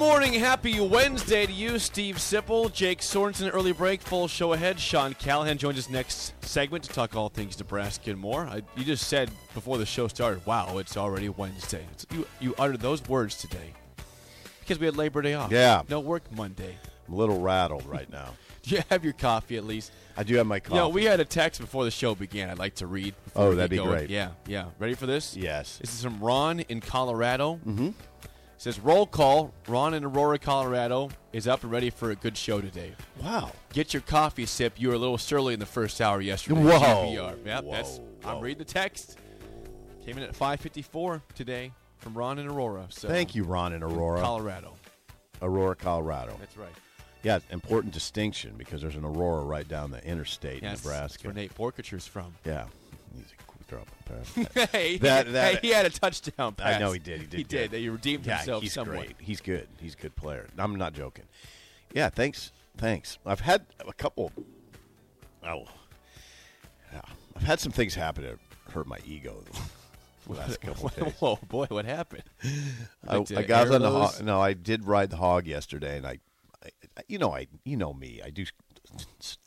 Morning, happy Wednesday to you, Steve Sipple, Jake Sorensen. Early break, full show ahead. Sean Callahan joins us next segment to talk all things Nebraska and more. I, you just said before the show started, "Wow, it's already Wednesday." It's, you you uttered those words today because we had Labor Day off. Yeah. no work Monday. I'm a little rattled right now. Do you have your coffee at least? I do have my coffee. Yeah, we had a text before the show began. I'd like to read. Oh, that'd be going. great. Yeah, yeah. Ready for this? Yes. This is from Ron in Colorado. Mm-hmm. Says roll call. Ron in Aurora, Colorado is up and ready for a good show today. Wow. Get your coffee sip. You were a little surly in the first hour yesterday. Whoa. GBR. Yep, Whoa, that's. I'm reading the text. Came in at 5:54 today from Ron in Aurora. So Thank you, Ron in Aurora. Colorado. Aurora, Colorado. That's right. Yeah, important distinction because there's an Aurora right down the interstate in that's Nebraska. where Nate Boerkircher's from. Yeah. He's a throw pass. hey, That- that- hey, he had a touchdown pass. I know he did. He did. He did. He redeemed yeah, himself he's somewhat. great. He's good. He's a good player. I'm not joking. Yeah, thanks. Thanks. I've had a couple. Oh, yeah. I've had some things happen that hurt my ego the last couple of days. Whoa, boy, what happened? I, I got on the hog. No, I did ride the hog yesterday, and I, I, you know, I, you know me. I do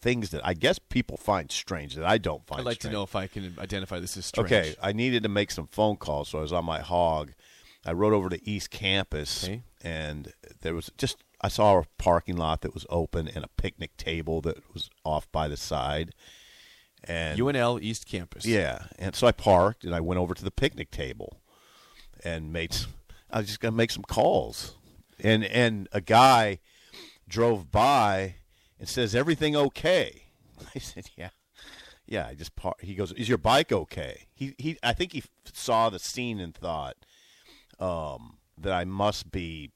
things that I guess people find strange that I don't find. I'd like strange. to know if I can identify this as strange. Okay, I needed to make some phone calls, so I was on my hog. I rode over to East Campus, Okay. and there was just I saw a parking lot that was open and a picnic table that was off by the side. And UNL East Campus. yeah, and so I parked and I went over to the picnic table and made. Some, I was just gonna make some calls, and and a guy drove by and says, "Everything okay?" I said, "Yeah, yeah." I just par- he goes, "Is your bike okay?" He he. I think he f- saw the scene and thought um, that I must be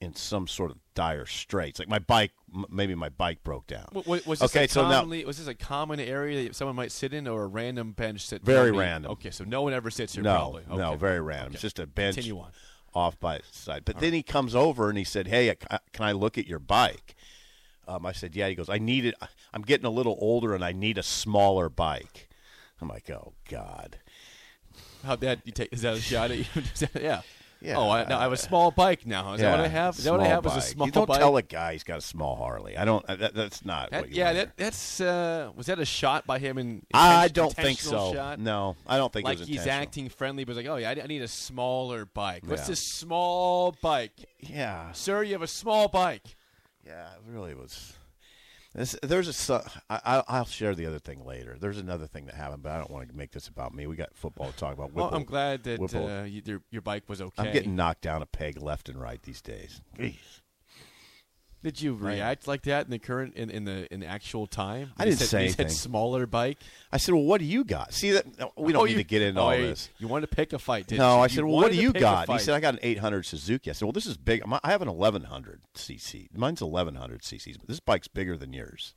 in some sort of dire straits. Like my bike, m- maybe my bike broke down. Was this okay, a so now commonly, was this a common area that someone might sit in, or a random bench sit? Very random. Okay, so no one ever sits here. no, probably. no, very random. Okay. It's just a bench Continue on. off by its side. But then he comes over and he said, "Hey, can I look at your bike?" Um, I said, "Yeah." He goes, "I need it. I'm getting a little older and I need a smaller bike." I'm like, "Oh God." How that you take? Is that a shot at you? Yeah. Yeah. Oh, I, now I have a small bike now. Is that what I have? Is that what I have? Is a bike. small You don't bike? tell a guy he's got a small Harley. I don't. That, that's not That- yeah, that, that's uh, was that a shot by him? In I don't think so. Shot? No, I don't think like it was he's acting friendly, but he's like, oh yeah, I, I need a smaller bike. What's Yeah. this small bike, Yeah, sir? You have a small bike. Yeah, it really was. This, there's a. I, I'll share the other thing later. There's another thing that happened, but I don't want to make this about me. We got football to talk about. Well, I'm glad that uh, you, your, your bike was okay. I'm getting knocked down a peg left and right these days. Did you react like that in the current in, in the in the actual time? I didn't said, say you said smaller bike. I said, "Well, what do you got?" See that we don't Oh, need you- to get into oh, all this. You wanted to pick a fight, didn't No, you? I You said, "Well, what do you got?" He said, "I got an 800 Suzuki." I said, "Well, this is big. I have an 1100 cc. Mine's 1100 cc's, but this bike's bigger than yours."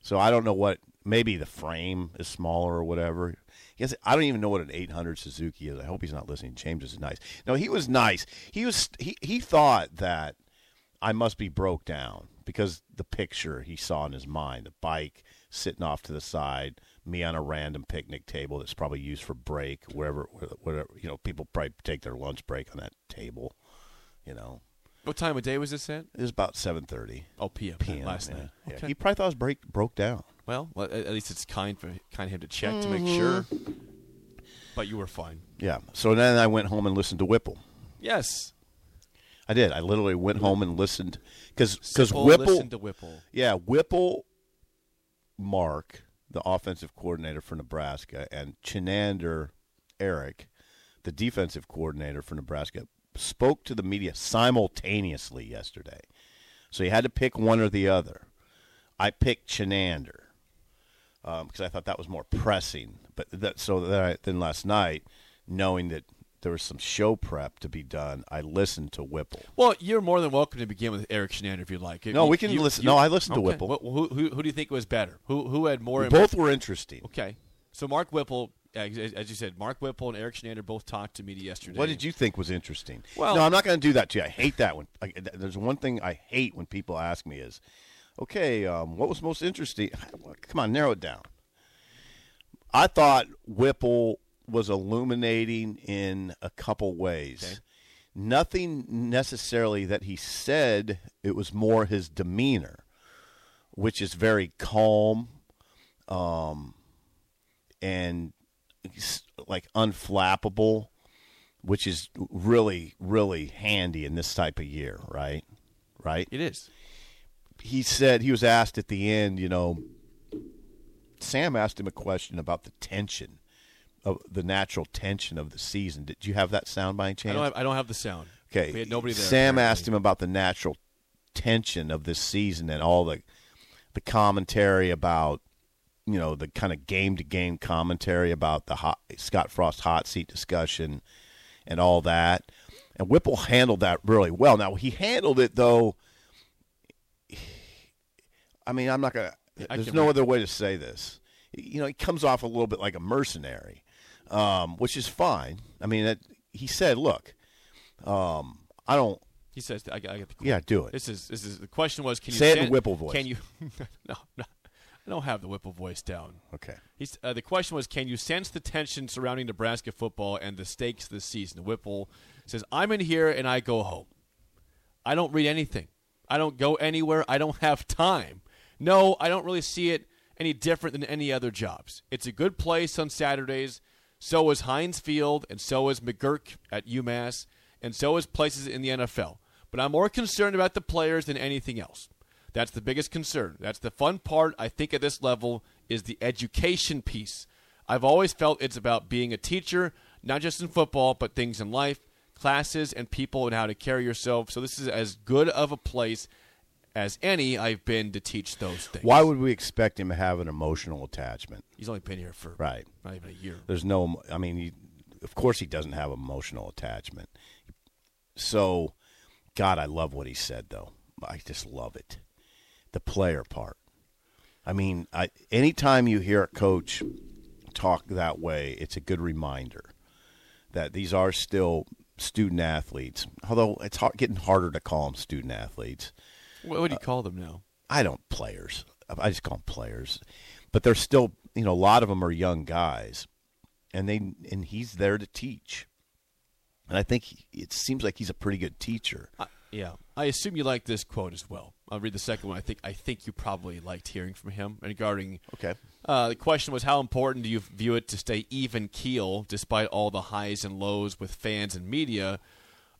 So I don't know what. Maybe the frame is smaller or whatever. Yes, I don't even know what an 800 Suzuki is. I hope he's not listening. James is nice. No, he was nice. He was. He he thought that I must be broke down because the picture he saw in his mind, the bike sitting off to the side, me on a random picnic table that's probably used for break, wherever, whatever. You know, people probably take their lunch break on that table. You know, What time of day was this at? it was about 7:30 Oh, PM, p.m. last yeah. night. Yeah. Okay. He probably thought I was break broke down. well, well, at least it's kind for kind of him to check to Mm-hmm. make sure. But you were fine. Yeah. So then I went home and listened to Whipple. Yes. I did. I literally went mm-hmm. home and listened because because oh, Whipple, listened to Whipple. yeah, Whipple, Mark, the offensive coordinator for Nebraska, and Chinander, Erik, the defensive coordinator for Nebraska, spoke to the media simultaneously yesterday. So you had to pick one or the other. I picked Chinander um, because I thought that was more pressing. But that so then, I, then last night, knowing that there was some show prep to be done, I listened to Whipple. Well, you're more than welcome to begin with Erik Chinander if you'd like. No, You- we can you- listen- you- no, I listened to. Whipple. Well, who, who, who do you think was better? Who who had more? Both were interesting. Okay. So Mark Whipple, as, as you said, Mark Whipple and Erik Chinander both talked to me yesterday. What did you think was interesting? Well- no, I'm not going to do that to you. I hate that one. I, th- there's one thing I hate when people ask me is, okay, um, what was most interesting? Come on, narrow it down. I thought Whipple was illuminating in a couple ways. Okay. Nothing necessarily that he said. It was more his demeanor, which is very calm, um, and like unflappable which is really, really handy in this type of year, right? Right? It is. He said he was asked at the end, you know, Sam asked him a question about the tension of the natural tension of the season. Did you have that sound by any I chance? don't have I don't have the sound. Okay. We had nobody there. Sam apparently. asked him about the natural tension of this season and all the the commentary about you know the kind of game to game commentary about the hot, Scott Frost hot seat discussion and all that. And Whipple handled that really well. Now he handled it though. I mean, I'm not gonna. I There's no other way to say this. You know, he comes off a little bit like a mercenary, um, which is fine. I mean, it, he said, "Look, um, I don't. He says, I, I get the Yeah, do it. This is this is the question was, can you Say it in Whipple voice. Can you? no, no, I don't have the Whipple voice down. Okay. He's, uh, the question was, can you sense the tension surrounding Nebraska football and the stakes this season? The Whipple says, I'm in here and I go home. I don't read anything. I don't go anywhere. I don't have time. No, I don't really see it any different than any other jobs. It's a good place on Saturdays. So is Heinz Field, and so is McGuirk at UMass, and so is places in the NFL. But I'm more concerned about the players than anything else. That's the biggest concern. That's the fun part, I think, at this level is the education piece. I've always felt it's about being a teacher, not just in football, but things in life, classes, and people, and how to carry yourself. So this is as good of a place as any I've been to teach those things. Why would we expect him to have an emotional attachment? He's only been here for Right. not even a year. There's no. I mean, he, of course, he doesn't have emotional attachment. So, God, I love what he said, though. I just love it. The player part. I mean, I, anytime you hear a coach talk that way, it's a good reminder that these are still student athletes. Although it's hard, getting harder to call them student athletes. What, what do you call them now? I don't players. I just call them players, but they're still you know a lot of them are young guys, and they and he's there to teach, and I think he, it seems like he's a pretty good teacher. I, yeah, I assume you like this quote as well. I'll read the second one. I think I think you probably liked hearing from him regarding. Okay. Uh, the question was, how important do you view it to stay even keel despite all the highs and lows with fans and media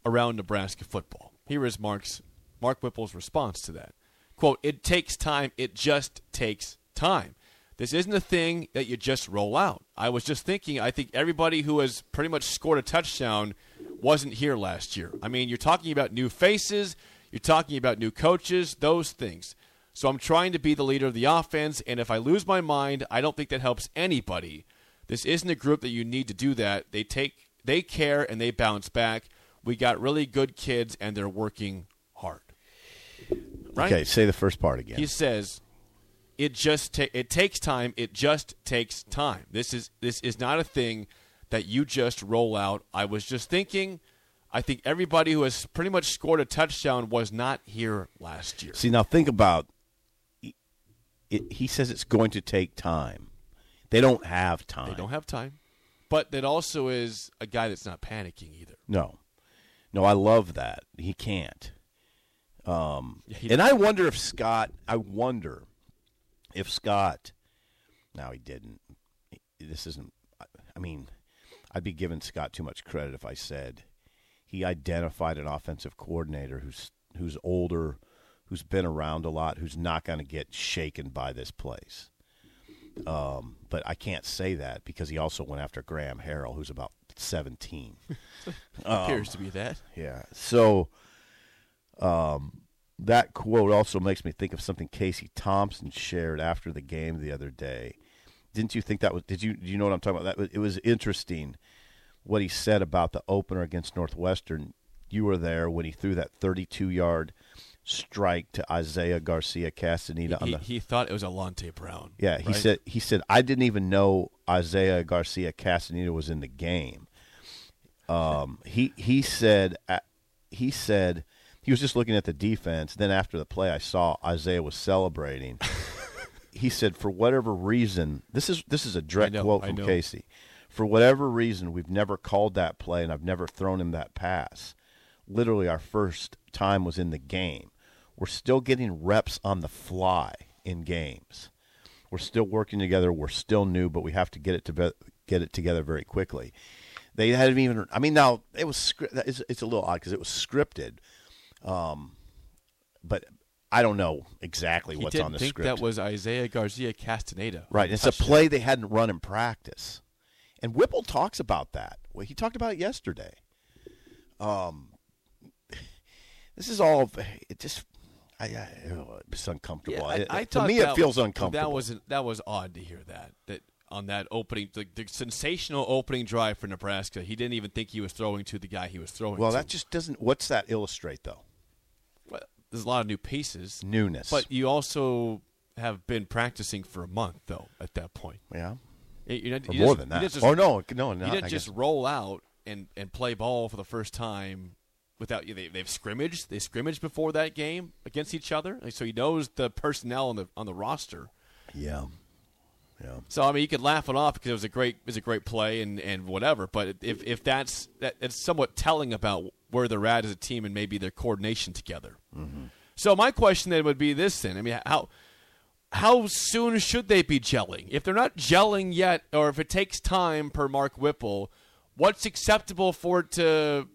around Nebraska football? Here is Mark's Mark Whipple's response to that. Quote, it takes time. It just takes time. This isn't a thing that you just roll out. I was just thinking, I think everybody who has pretty much scored a touchdown wasn't here last year. I mean, you're talking about new faces, you're talking about new coaches, those things. So I'm trying to be the leader of the offense, and if I lose my mind, I don't think that helps anybody. This isn't a group that you need to do that. They take they care and they bounce back. We got really good kids and they're working. Right? Okay, say the first part again. He says, it just ta- it takes time. It just takes time. This is this is not a thing that you just roll out. I was just thinking. I think everybody who has pretty much scored a touchdown was not here last year. See, now think about it, he says it's going to take time. They don't have time. They don't have time, but that also is a guy that's not panicking either. No, no, I love that. He can't. Um, Yeah, and I wonder if Scott. I wonder if Scott. Now he didn't. This isn't. I mean, I'd be giving Scott too much credit if I said he identified an offensive coordinator who's who's older, who's been around a lot, who's not going to get shaken by this place. Um, but I can't say that because he also went after Graham Harrell, who's about seventeen. Appears to be that. Yeah. So um, that quote also makes me think of something Casey Thompson shared after the game the other day. Didn't you think that was? Did you? Do you know what I'm talking about? That it was interesting what he said about the opener against Northwestern. You were there when he threw that 32 yard strike to Isaiah Garcia Castaneda on He, the he thought it was Alante Brown. yeah, he right? said he said I didn't even know Isaiah Garcia Castaneda was in the game. Um, he he said he said he was just looking at the defense. Then after the play, I saw Isaiah was celebrating. he said for whatever reason, this is this is a direct know, quote from. Casey. For whatever reason, we've never called that play, and I've never thrown him that pass. Literally, our first time was in the game. We're still getting reps on the fly in games. We're still working together. We're still new, but we have to get it to get it together very quickly. They hadn't even. I mean, now it was. scri- It's a little odd because it was scripted, um, but I don't know exactly He what's on the think script. that was Isaiah Garcia Castaneda. Right. It's a play they hadn't run in practice. And Whipple talks about that. Well, he talked about it yesterday. Um, this is all. It just. I, I, it's uncomfortable. Yeah, I, I to me, it feels uncomfortable. That was that was odd to hear that that on that opening, the, the sensational opening drive for Nebraska. He didn't even think he was throwing to the guy he was throwing. well, to. that just doesn't. What's that illustrate though? There's a lot of new pieces, Newness. but you also have been practicing for a month though. At that point, yeah, You- you or you more just- than that. just- oh no, no, no. you didn't just roll out and, and play ball for the first time without they, they've scrimmaged they scrimmaged before that game against each other so he knows the personnel on the on the roster Yeah, yeah. so I mean you could laugh it off because it was a great it was a great play and, and whatever but if if that's that it's somewhat telling about where they're at as a team and maybe their coordination together so my question then would be this then I mean how how soon should they be gelling? If they're not gelling yet, or if it takes time per Mark Whipple, what's acceptable for it to,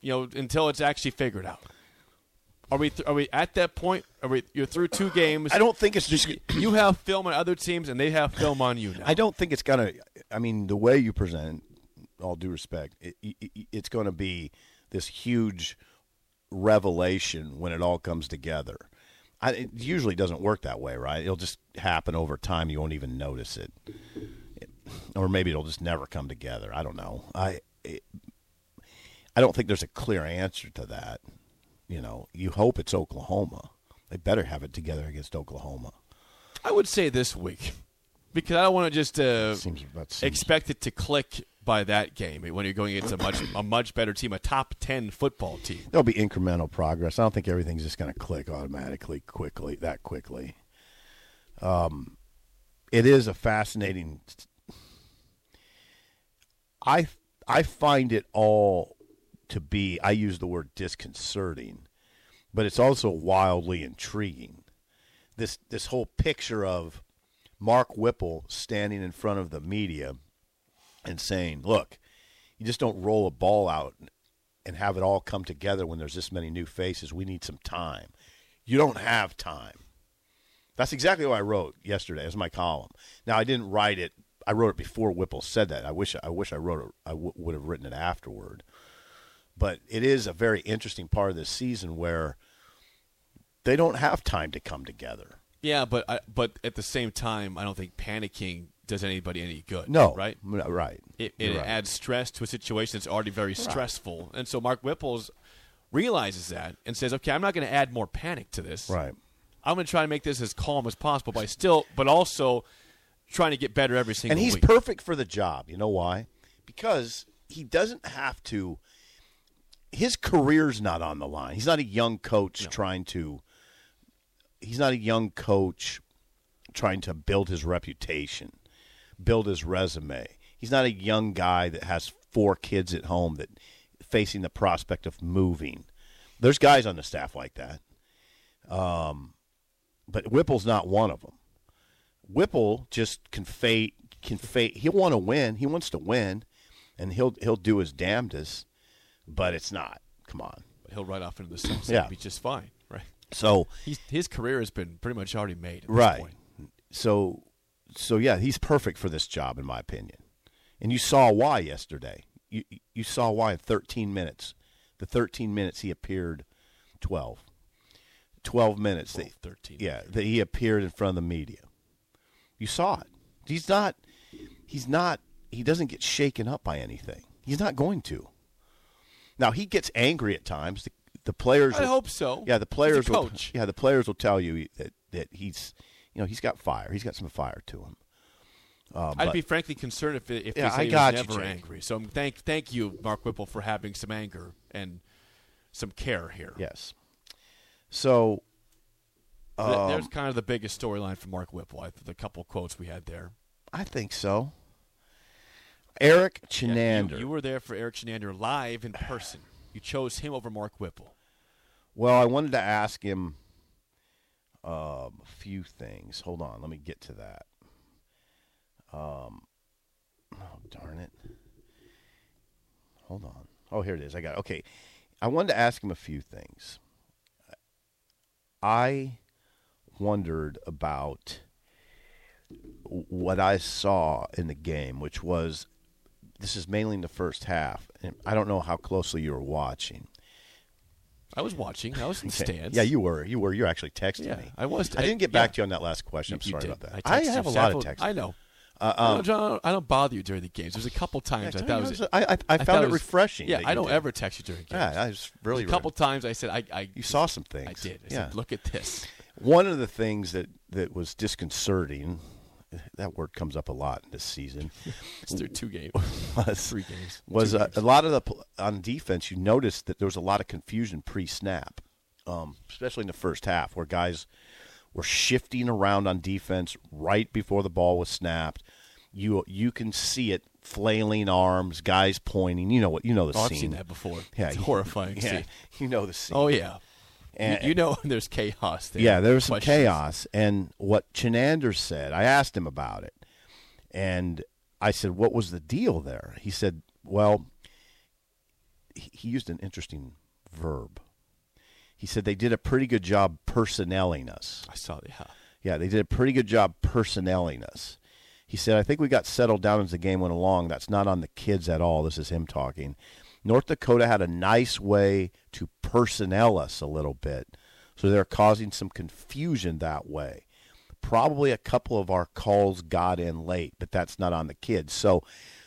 you know, until it's actually figured out? Are we th- are we at that point? Are we you're through two games? I don't think it's just. You have film on other teams, and they have film on you now. I don't think it's gonna. I mean, the way you present, all due respect, it, it, it's going to be this huge revelation when it all comes together. I, it usually doesn't work that way, right? It'll just happen over time. You won't even notice it, or maybe it'll just never come together. I don't know. I it, I don't think there's a clear answer to that. You know, you hope it's Oklahoma. They better have it together against Oklahoma. I would say this week because I don't want to just uh, Seems seems expect it to click by that game when you're going against a much a much better team, a top ten football team. There'll be incremental progress. I don't think everything's just going to click automatically, quickly, that quickly. Um, it is a fascinating. I I find it all to be. I use the word disconcerting, but it's also wildly intriguing. This this whole picture of Mark Whipple standing in front of the media and saying, "Look, you just don't roll a ball out and have it all come together when there's this many new faces. We need some time. You don't have time. That's exactly what I wrote yesterday as my column. Now I didn't write it. I wrote it before Whipple said that. I wish I wish I wrote it. I w- would have written it afterward. But it is a very interesting part of this season where they don't have time to come together. Yeah, but I, but at the same time, I don't think panicking does anybody any good. No, right? Right. It, it right. adds stress to a situation that's already very stressful, and so Mark Whipples realizes that and says, "Okay, I'm not going to add more panic to this. right. I'm going to try to make this as calm as possible, by still, but also trying to get better every single and he's week. perfect for the job. You know why? Because he doesn't have to. His career's not on the line. He's not a young coach trying to. He's not a young coach trying to build his reputation, build his resume. He's not a young guy that has four kids at home that facing the prospect of moving. There's guys on the staff like that. Um, but Whipple's not one of them. Whipple just can fade, can fade. He'll want to win. He wants to win, and he'll he'll do his damnedest. But it's not. Come on. He'll ride off into the sunset. Yeah. Be just fine, right? So He's, his career has been pretty much already made. At right. This point. So so yeah, he's perfect for this job in my opinion. And you saw why yesterday. You you saw why in 13 minutes. The 13 minutes he appeared 12. 12 minutes. 12, that- 13. Yeah, that he appeared in front of the media. You saw it. He's not he's not he doesn't get shaken up by anything. He's not going to. Now he gets angry at times. The, the players I will- hope so. Yeah, the players will coach. Yeah, the players will tell you that that he's you know, he's got fire. He's got some fire to him. Uh, I'd but- be frankly concerned if, if Yeah, I got was you, never angry. So thank thank you, Mark Whipple, for having some anger and some care here. yes. So um, There's kind of the biggest storyline for Mark Whipple. I, the couple quotes we had there. I think so. Erik Yeah, Chinander. you, you were there for Erik Chinander live in person. You chose him over Mark Whipple. Well, I wanted to ask him um, a few things. Hold on, let me get to that. Um, oh darn it! Hold on. Oh, here it is. I got it. okay. I wanted to ask him a few things. I wondered about what I saw in the game, which was this is mainly in the first half, and I don't know how closely you were watching. I was watching. I was in Okay. stands. Yeah, you were. You were. You actually texted Yeah, me. I was. I didn't get back yeah. to you on that last question. I'm You- you sorry did. about that. I, I, have a lot of texts. I know. Uh, I, um, don't, I don't- I don't bother you during the games. There's a couple times I thought was. I found it was- refreshing Yeah, I don't did. ever text you during games. Yeah, I was really. a couple times I said I. I You saw some things. I did. I yeah. said, look at this. One of the things that that was disconcerting. That word comes up a lot in this season. It's through two games, Was three games. was a games. lot of the on defense. You noticed that there was a lot of confusion pre-snap, um, especially in the first half, where guys were shifting around on defense right before the ball was snapped. You you can see it, flailing arms, guys pointing. You know what? You know the Oh, I've scene. seen that before. Yeah, it's you- horrifying. Yeah, see. you know the scene. Oh yeah. And- you, you know there's chaos there. Yeah, there was some Questions. chaos. And what Chinander said, I asked him about it. And I said, What was the deal there? He said, Well, he used an interesting verb. He said they did a pretty good job personnelling us. I saw. Yeah. Yeah, they did a pretty good job personnelling us. He said, I think we got settled down as the game went along. That's not on the kids at all. This is him talking. North Dakota had a nice way to personnel us a little bit. So they're causing some confusion that way. Probably a couple of our calls got in late, but that's not on the kids. So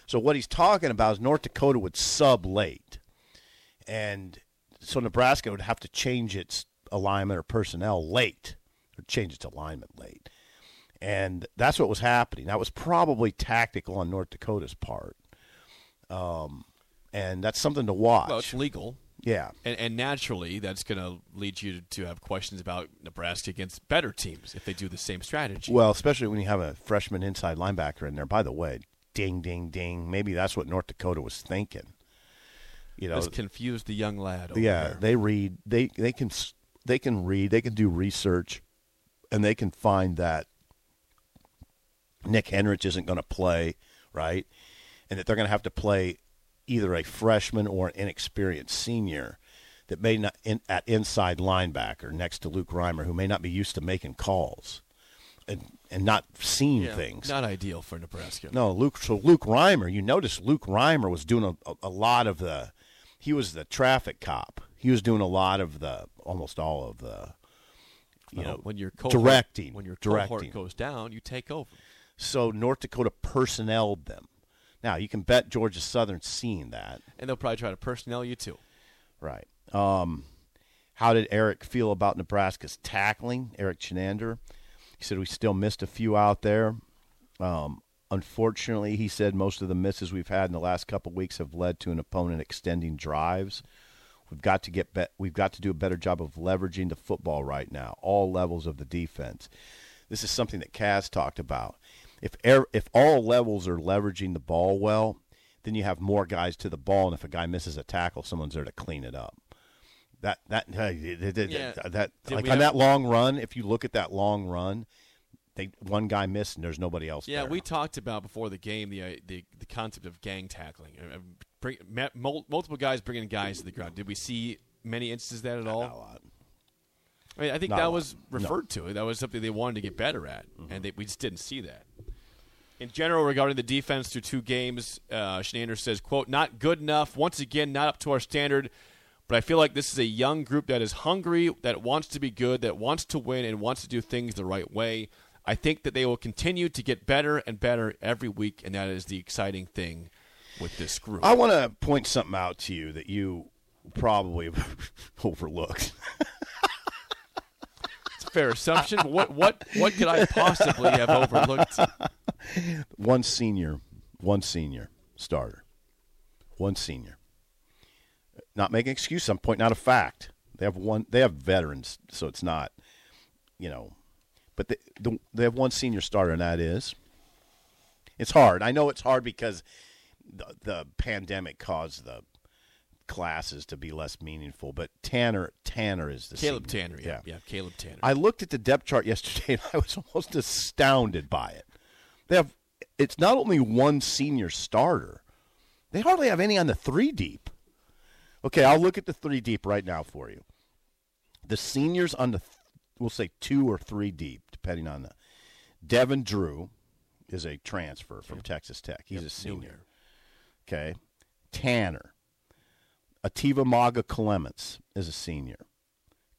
so what he's talking about is North Dakota would sub late. And so Nebraska would have to change its alignment or personnel late, or change its alignment late. And that's what was happening. That was probably tactical on North Dakota's part. Um, and that's something to watch. Well, it's legal. yeah. And, and naturally, that's going to lead you to have questions about Nebraska against better teams if they do the same strategy. Well, especially when you have a freshman inside linebacker in there. By the way, ding, ding, ding. Maybe that's what North Dakota was thinking. You know, Let's confuse the young lad. Over yeah, there. they read. They they can they can read. They can do research, and they can find that Nick Henrich isn't going to play right, and that they're going to have to play either a freshman or an inexperienced senior that may not in, at inside linebacker next to Luke Reimer, who may not be used to making calls and and not seeing Yeah, things. Not ideal for Nebraska. No, Luke. So Luke Reimer, you notice Luke Reimer was doing a, a, lot of the. He was the traffic cop. He was doing a lot of the, almost all of the, you Well, know, when your cohort, directing. when your directing. goes down, you take over. So North Dakota personneled them. Now you can bet Georgia Southern seeing that, And they'll probably try to personnel you too. right? Um, How did Erik feel about Nebraska's tackling? Erik Chinander. He said we still missed a few out there. Um, unfortunately, he said most of the misses we've had in the last couple weeks have led to an opponent extending drives. We've got to get be- we've got to do a better job of leveraging the football right now, all levels of the defense. This is something that Kaz talked about. If er- if all levels are leveraging the ball well, then you have more guys to the ball, and if a guy misses a tackle, someone's there to clean it up. That that that, Yeah. that Did like on have- that long run, if you look at that long run, they one guy missed and there's nobody else. Yeah, there. we talked about before the game the uh, the, the concept of gang tackling. Uh, uh, Bring, ma- multiple guys bringing guys to the ground. Did we see many instances of that at all? Not a lot. I mean, I think Not that was No. referred to. That was something they wanted to get better at, and they, we just didn't see that. In general, regarding the defense through two games, uh, Chinander says, "quote Not good enough. Once again, not up to our standard. But I feel like this is a young group that is hungry, that wants to be good, that wants to win, and wants to do things the right way. I think that they will continue to get better and better every week, and that is the exciting thing with this group. I want to point something out to you that you probably overlooked. It's a fair assumption. what what what could I possibly have overlooked? one senior, one senior starter, one senior. Not making excuses. I'm pointing out a fact. They have one. They have veterans, so it's not, you know, but they the, they have one senior starter, and that is. It's hard. I know it's hard because the, the pandemic caused the classes to be less meaningful. But Tannor Tannor is the Caleb senior. Tannor. Yeah, yeah, Caleb Tannor. I looked at the depth chart yesterday and I was almost astounded by it. They have it's not only one senior starter. They hardly have any on the 3 deep. Okay, I'll look at the 3 deep right now for you. The seniors on the th- we'll say 2 or 3 deep depending on the Devin Drew is a transfer from Texas Tech. He's a senior. Okay. Tannor. Ativa Maga Clements is a senior.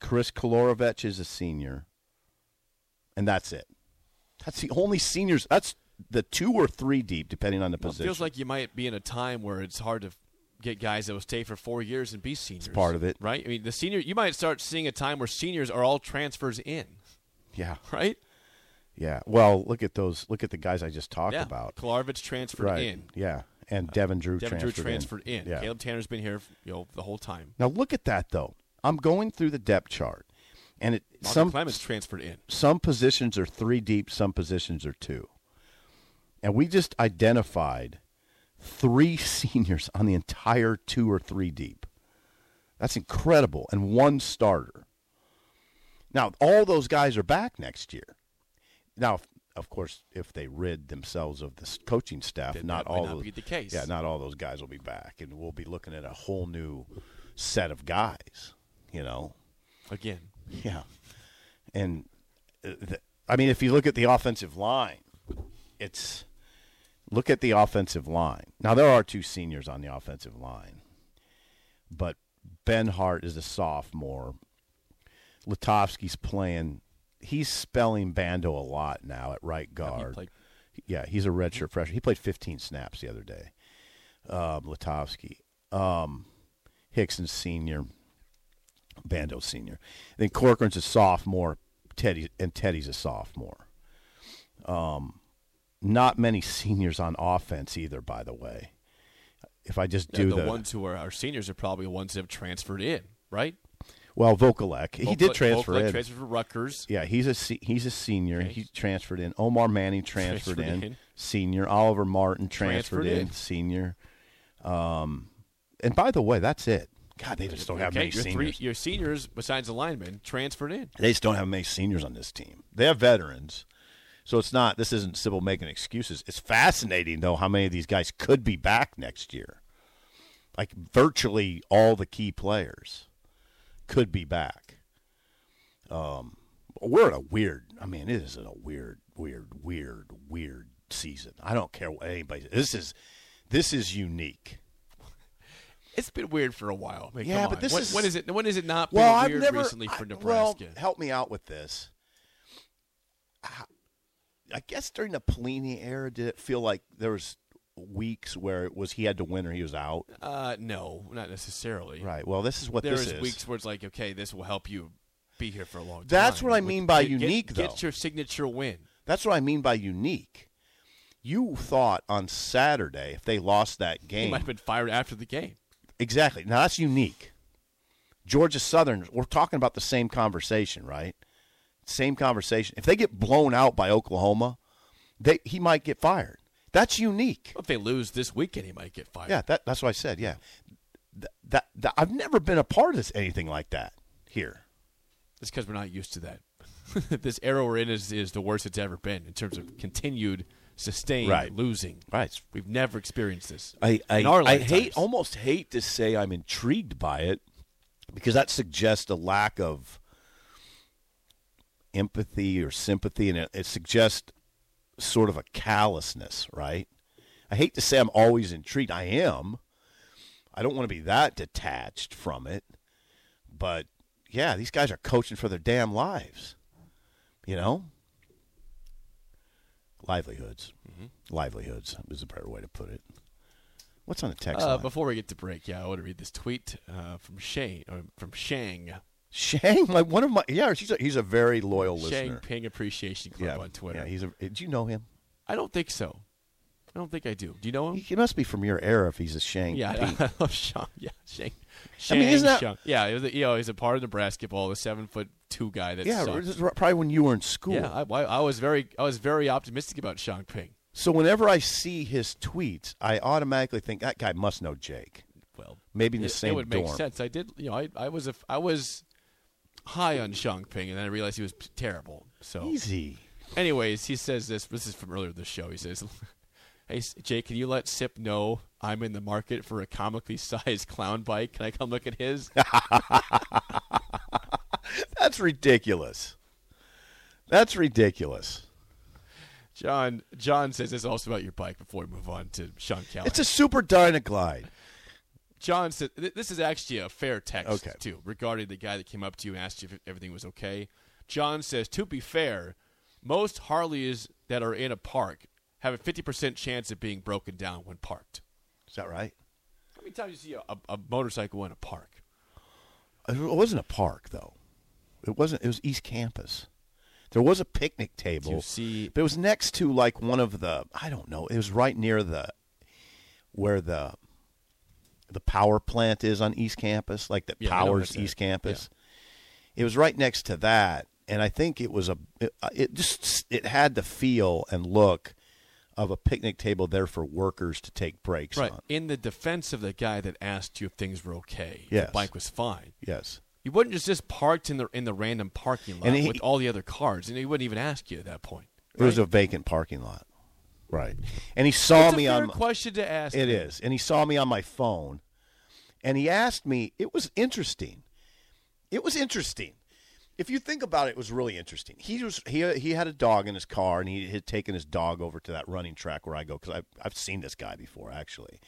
Chris Kolarevic is a senior. And that's it. That's the only seniors. That's the two or three deep, depending on the Well, it position. feels like you might be in a time where it's hard to get guys that will stay for four years and be seniors. part of it. right? I mean, the senior. You might start seeing a time where seniors are all transfers in, yeah, right? yeah. Well, look at those. Look at the guys I just talked yeah. about. Kolarevic transferred right. in. Yeah, and Devin Drew Devin transferred, Drew transferred in. Yeah. Caleb Tannor's been here, you know, the whole time. Now look at that though. I'm going through the depth chart, and it some Clemens transferred in. some positions are three deep, some positions are two. And we just identified three seniors on the entire two or three deep. That's incredible. And one starter. Now, all those guys are back next year. Now, of- course, if they rid themselves of the coaching staff, not all not those, the case. Yeah, not all those guys will be back, and we'll be looking at a whole new set of guys. You know, Again, yeah, and uh, th- I mean, if you look at the offensive line, it's look at the offensive line. Now there are two seniors on the offensive line, but Benhart is a sophomore. Lutovsky's playing. He's spelling Bando a lot now at right he guard. played- Yeah, he's a redshirt freshman. He played 15 snaps the other day. Um, Latovsky, um, Hixson's senior, Bando senior. Then Corcoran's a sophomore. Teddy and Teddy's a sophomore. Um, not many seniors on offense either, by the way. If I just yeah, do the, the, ones who are our seniors are probably the ones that have transferred in, right? well, Vokolek, he did transfer Vokolek in. Transferred for Rutgers. Yeah, he's a he's a senior. Okay. He transferred in. Omar Manning transferred, Transferred in. in. Senior. Oliver Martin transferred, Transferred in. in. Senior. Um, and by the way, that's it. God, they just don't have okay, many your seniors. three, your seniors besides the linemen transferred in. They just don't have many seniors on this team. They have veterans. So it's not this isn't Sipple making excuses. It's fascinating though how many of these guys could be back next year. Like virtually all the key players could be back. Um we're in a weird I mean, it is a weird, weird, weird, weird season. I don't care what anybody this is this is unique. It's been weird for a while. I mean, Yeah, but this when, is- when is it? When is it not Well, I've weird never recently for I- Nebraska? Well, help me out with this. I- I guess during the Pelini era, did it feel like there was weeks where it was he had to win or he was out? Uh, no, not necessarily. Right. Well, this is what There this is is. weeks where it's like, okay, this will help you be here for a long time. That's what I mean by Get- get- unique, though. Get your signature win. That's what I mean by unique. You thought on Saturday if they lost that game, He might have been fired after the game. Exactly. Now that's unique. Georgia Southern, we're talking about the same conversation, right? Same conversation. If they get blown out by Oklahoma, they he might get fired. That's unique. If they lose this weekend, he might get fired. Yeah, that, that's what I said. Yeah, Th- that, that I've never been a part of this, anything like that here. It's because we're not used to that. this era we're in is, is the worst it's ever been in terms of continued, sustained Right. losing. Right. We've never experienced this. I I, in our I hate almost hate to say I'm intrigued by it because that suggests a lack of empathy or sympathy, and it, it suggests sort of a callousness, right? I hate to say I'm always intrigued. I am. I don't want to be that detached from it, but yeah, these guys are coaching for their damn lives. You know, livelihoods. Livelihoods is a better way to put it. What's on the text Uh, before we get to break, yeah, I want to read this tweet uh, from Shane or from Shang. Shang, like one of my yeah, he's a, he's a very loyal Shang listener. Ping Appreciation Club yeah, on Twitter. Yeah, he's a. Did you know him? I don't think so. I don't think I do. Do you know him? He, must be from your era if he's a Shang. Yeah, Pete. I love Shang. Yeah, Shang. I mean, isn't that- Shang. Yeah, he was a, you know, he's a part of the basketball, the seven foot two guy that yeah, is probably when you were in school. Yeah, I, I, was very, I was very optimistic about Shang Ping. so whenever I see his tweets, I automatically think that guy must know Jake. Well, Maybe in the it, same it would make dorm. sense. I did, you know, I, I was, a, I was high on Shang Ping, and then I realized he was terrible. So, Easy. anyways, he says this. This is from earlier in the show. He says, "Hey, Jake, can you let Sip know I'm in the market for a comically sized clown bike? Can I come look at his?" That's ridiculous. That's ridiculous. John, John says this also about your bike. Before we move on to Sean Callahan, It's a super Dynaglide. John said this is actually a fair text Okay. too regarding the guy that came up to you and asked you if everything was okay. John says to be fair, most Harleys that are in a park have a fifty percent chance of being broken down when parked. Is that right? How many times do you see a, a, a motorcycle in a park? It wasn't a park though. It wasn't. It was East Campus. There was a picnic table. you see- But it was next to like one of the. I don't know. It was right near the where the the power plant is on East Campus, like that Yeah, powers. East Campus. It was right next to that, and I think it was a. It, uh, it just it had the feel and look of a picnic table there for workers to take breaks Right. on. In the defense of the guy that asked you if things were okay, Yes. the bike was fine. Yes. You wouldn't just just parked in the in the random parking lot he- with all the other cars, and he wouldn't even ask you at that point. It was a vacant parking lot. Right. And he saw It's a me on question to ask. It is. And he saw me on my phone and he asked me, it was interesting. It was interesting. If you think about it, it was really interesting. He was he he had a dog in his car and he had taken his dog over to that running track where I go cuz I've I've seen this guy before actually.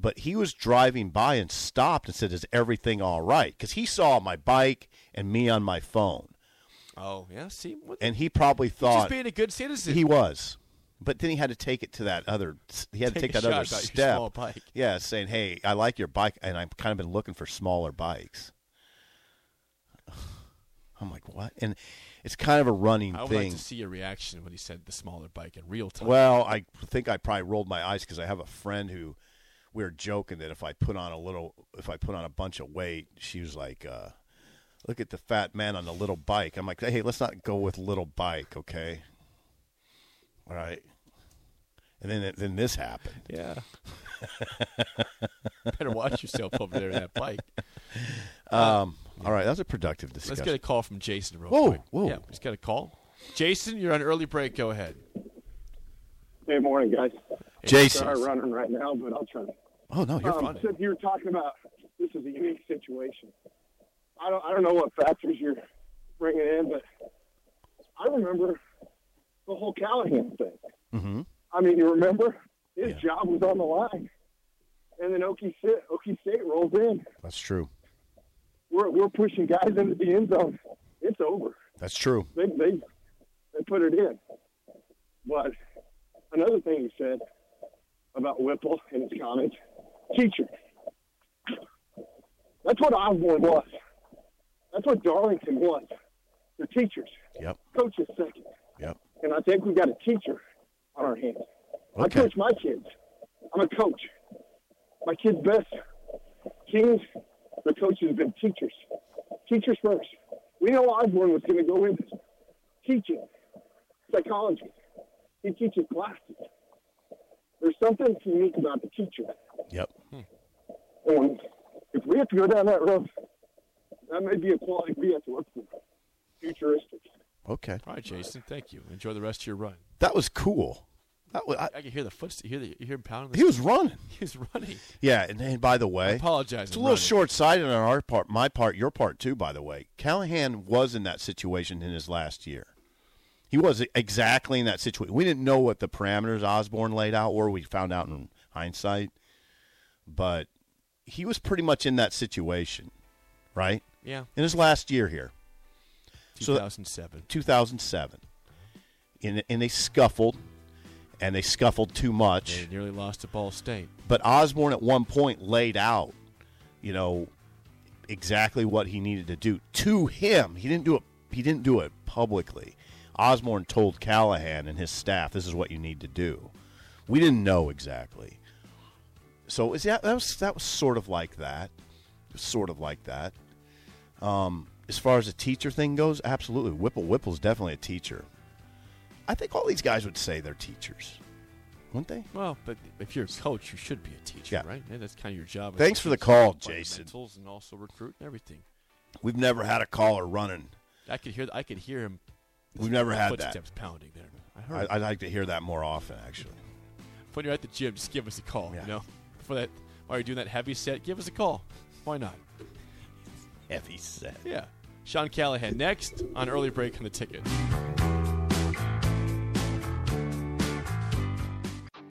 But he was driving by and stopped and said, "Is everything all right?" Cuz he saw my bike and me on my phone. Oh yeah. See, what, And he probably thought just being a good citizen. he was. But then he had to take it to that other. He had to Take take a that other shot about your step. Yeah, saying, "Hey, I like your bike, and I've kind of been looking for smaller bikes." I'm like, what? And it's kind of a running thing. I would thing. like to see your reaction when he said the smaller bike in real time. Well, I think I probably rolled my eyes because I have a friend who we were joking that if I put on a little, if I put on a bunch of weight, she was like, uh, "Look at the fat man on the little bike." I'm like, "Hey, let's not go with little bike, okay?" All right. And then then this happened. yeah. Better watch yourself over there in that bike. Um, all right, that was a productive discussion. Let's get a call from Jason real Whoa, quick. whoa. Yeah, just got a call. Jason, you're on early break. Go ahead. Hey, morning, guys. Jason. Sorry, running right now, but I'll try. Oh no, you're Um, fine. since you were talking about this is a unique situation, I don't I don't know what factors you're bringing in, but I remember the whole Callahan thing. Mm-hmm. I mean, you remember his Yeah. job was on the line, and then Okie State, Okie State rolls in. That's true. We're we're pushing guys into the end zone. It's over. That's true. They they they put it in. But another thing he said, about Whipple and his comments. Teacher. That's what Osborne was. That's what Darlington was. They're teachers. Yep. Coaches second. Yep. And I think we've got a teacher on our hands. Okay. I coach my kids. I'm a coach. My kids' best kings, the coaches have been teachers. Teachers first. We know Osborne was going to go into teaching, psychology. He teaches classes. There's something unique about the teacher. Yep. Hmm. And if we have to go down that road, that may be a quality we have to look for. Futuristic. Okay. All right, Jason. Thank you. Enjoy the rest of your run. That was cool. That was, I, I can hear the footsteps. Hear the you hear him pounding. The he was running. He was running. Yeah, and, and by the way, I apologize. It's a I'm little running. short-sighted on our part, my part, your part too. By the way, Callahan was in that situation in his last year. He was exactly in that situation. We didn't know what the parameters Osborne laid out were. We found out in hindsight, but he was pretty much in that situation, right? Yeah. In his last year here, So- 2007. 2007, and and they scuffled, and they scuffled too much. They nearly lost to Ball State. But Osborne at one point laid out, you know, exactly what he needed to do to him. He didn't do it. He didn't do it publicly. Osborne told Callahan and his staff, "This is what you need to do." We didn't know exactly. So is that that was that was sort of like that, sort of like that. Um, as far as the teacher thing goes, absolutely. Whipple Whipple's definitely a teacher. I think all these guys would say they're teachers, wouldn't they? Well, but if you're a coach, you should be a teacher, Yeah. right? And that's kind of your job. Thanks for the call, Jason. And also recruit and everything. We've never had a caller running. I could hear. I could hear him. We've never had that. footsteps pounding there. I heard. I, I'd like to hear that more often, actually. when you're at the gym, just give us a call. Yeah. You know, for that while you're doing that heavy set, give us a call. Why not? Heavy set. Yeah. Sean Callahan next on early break on the ticket.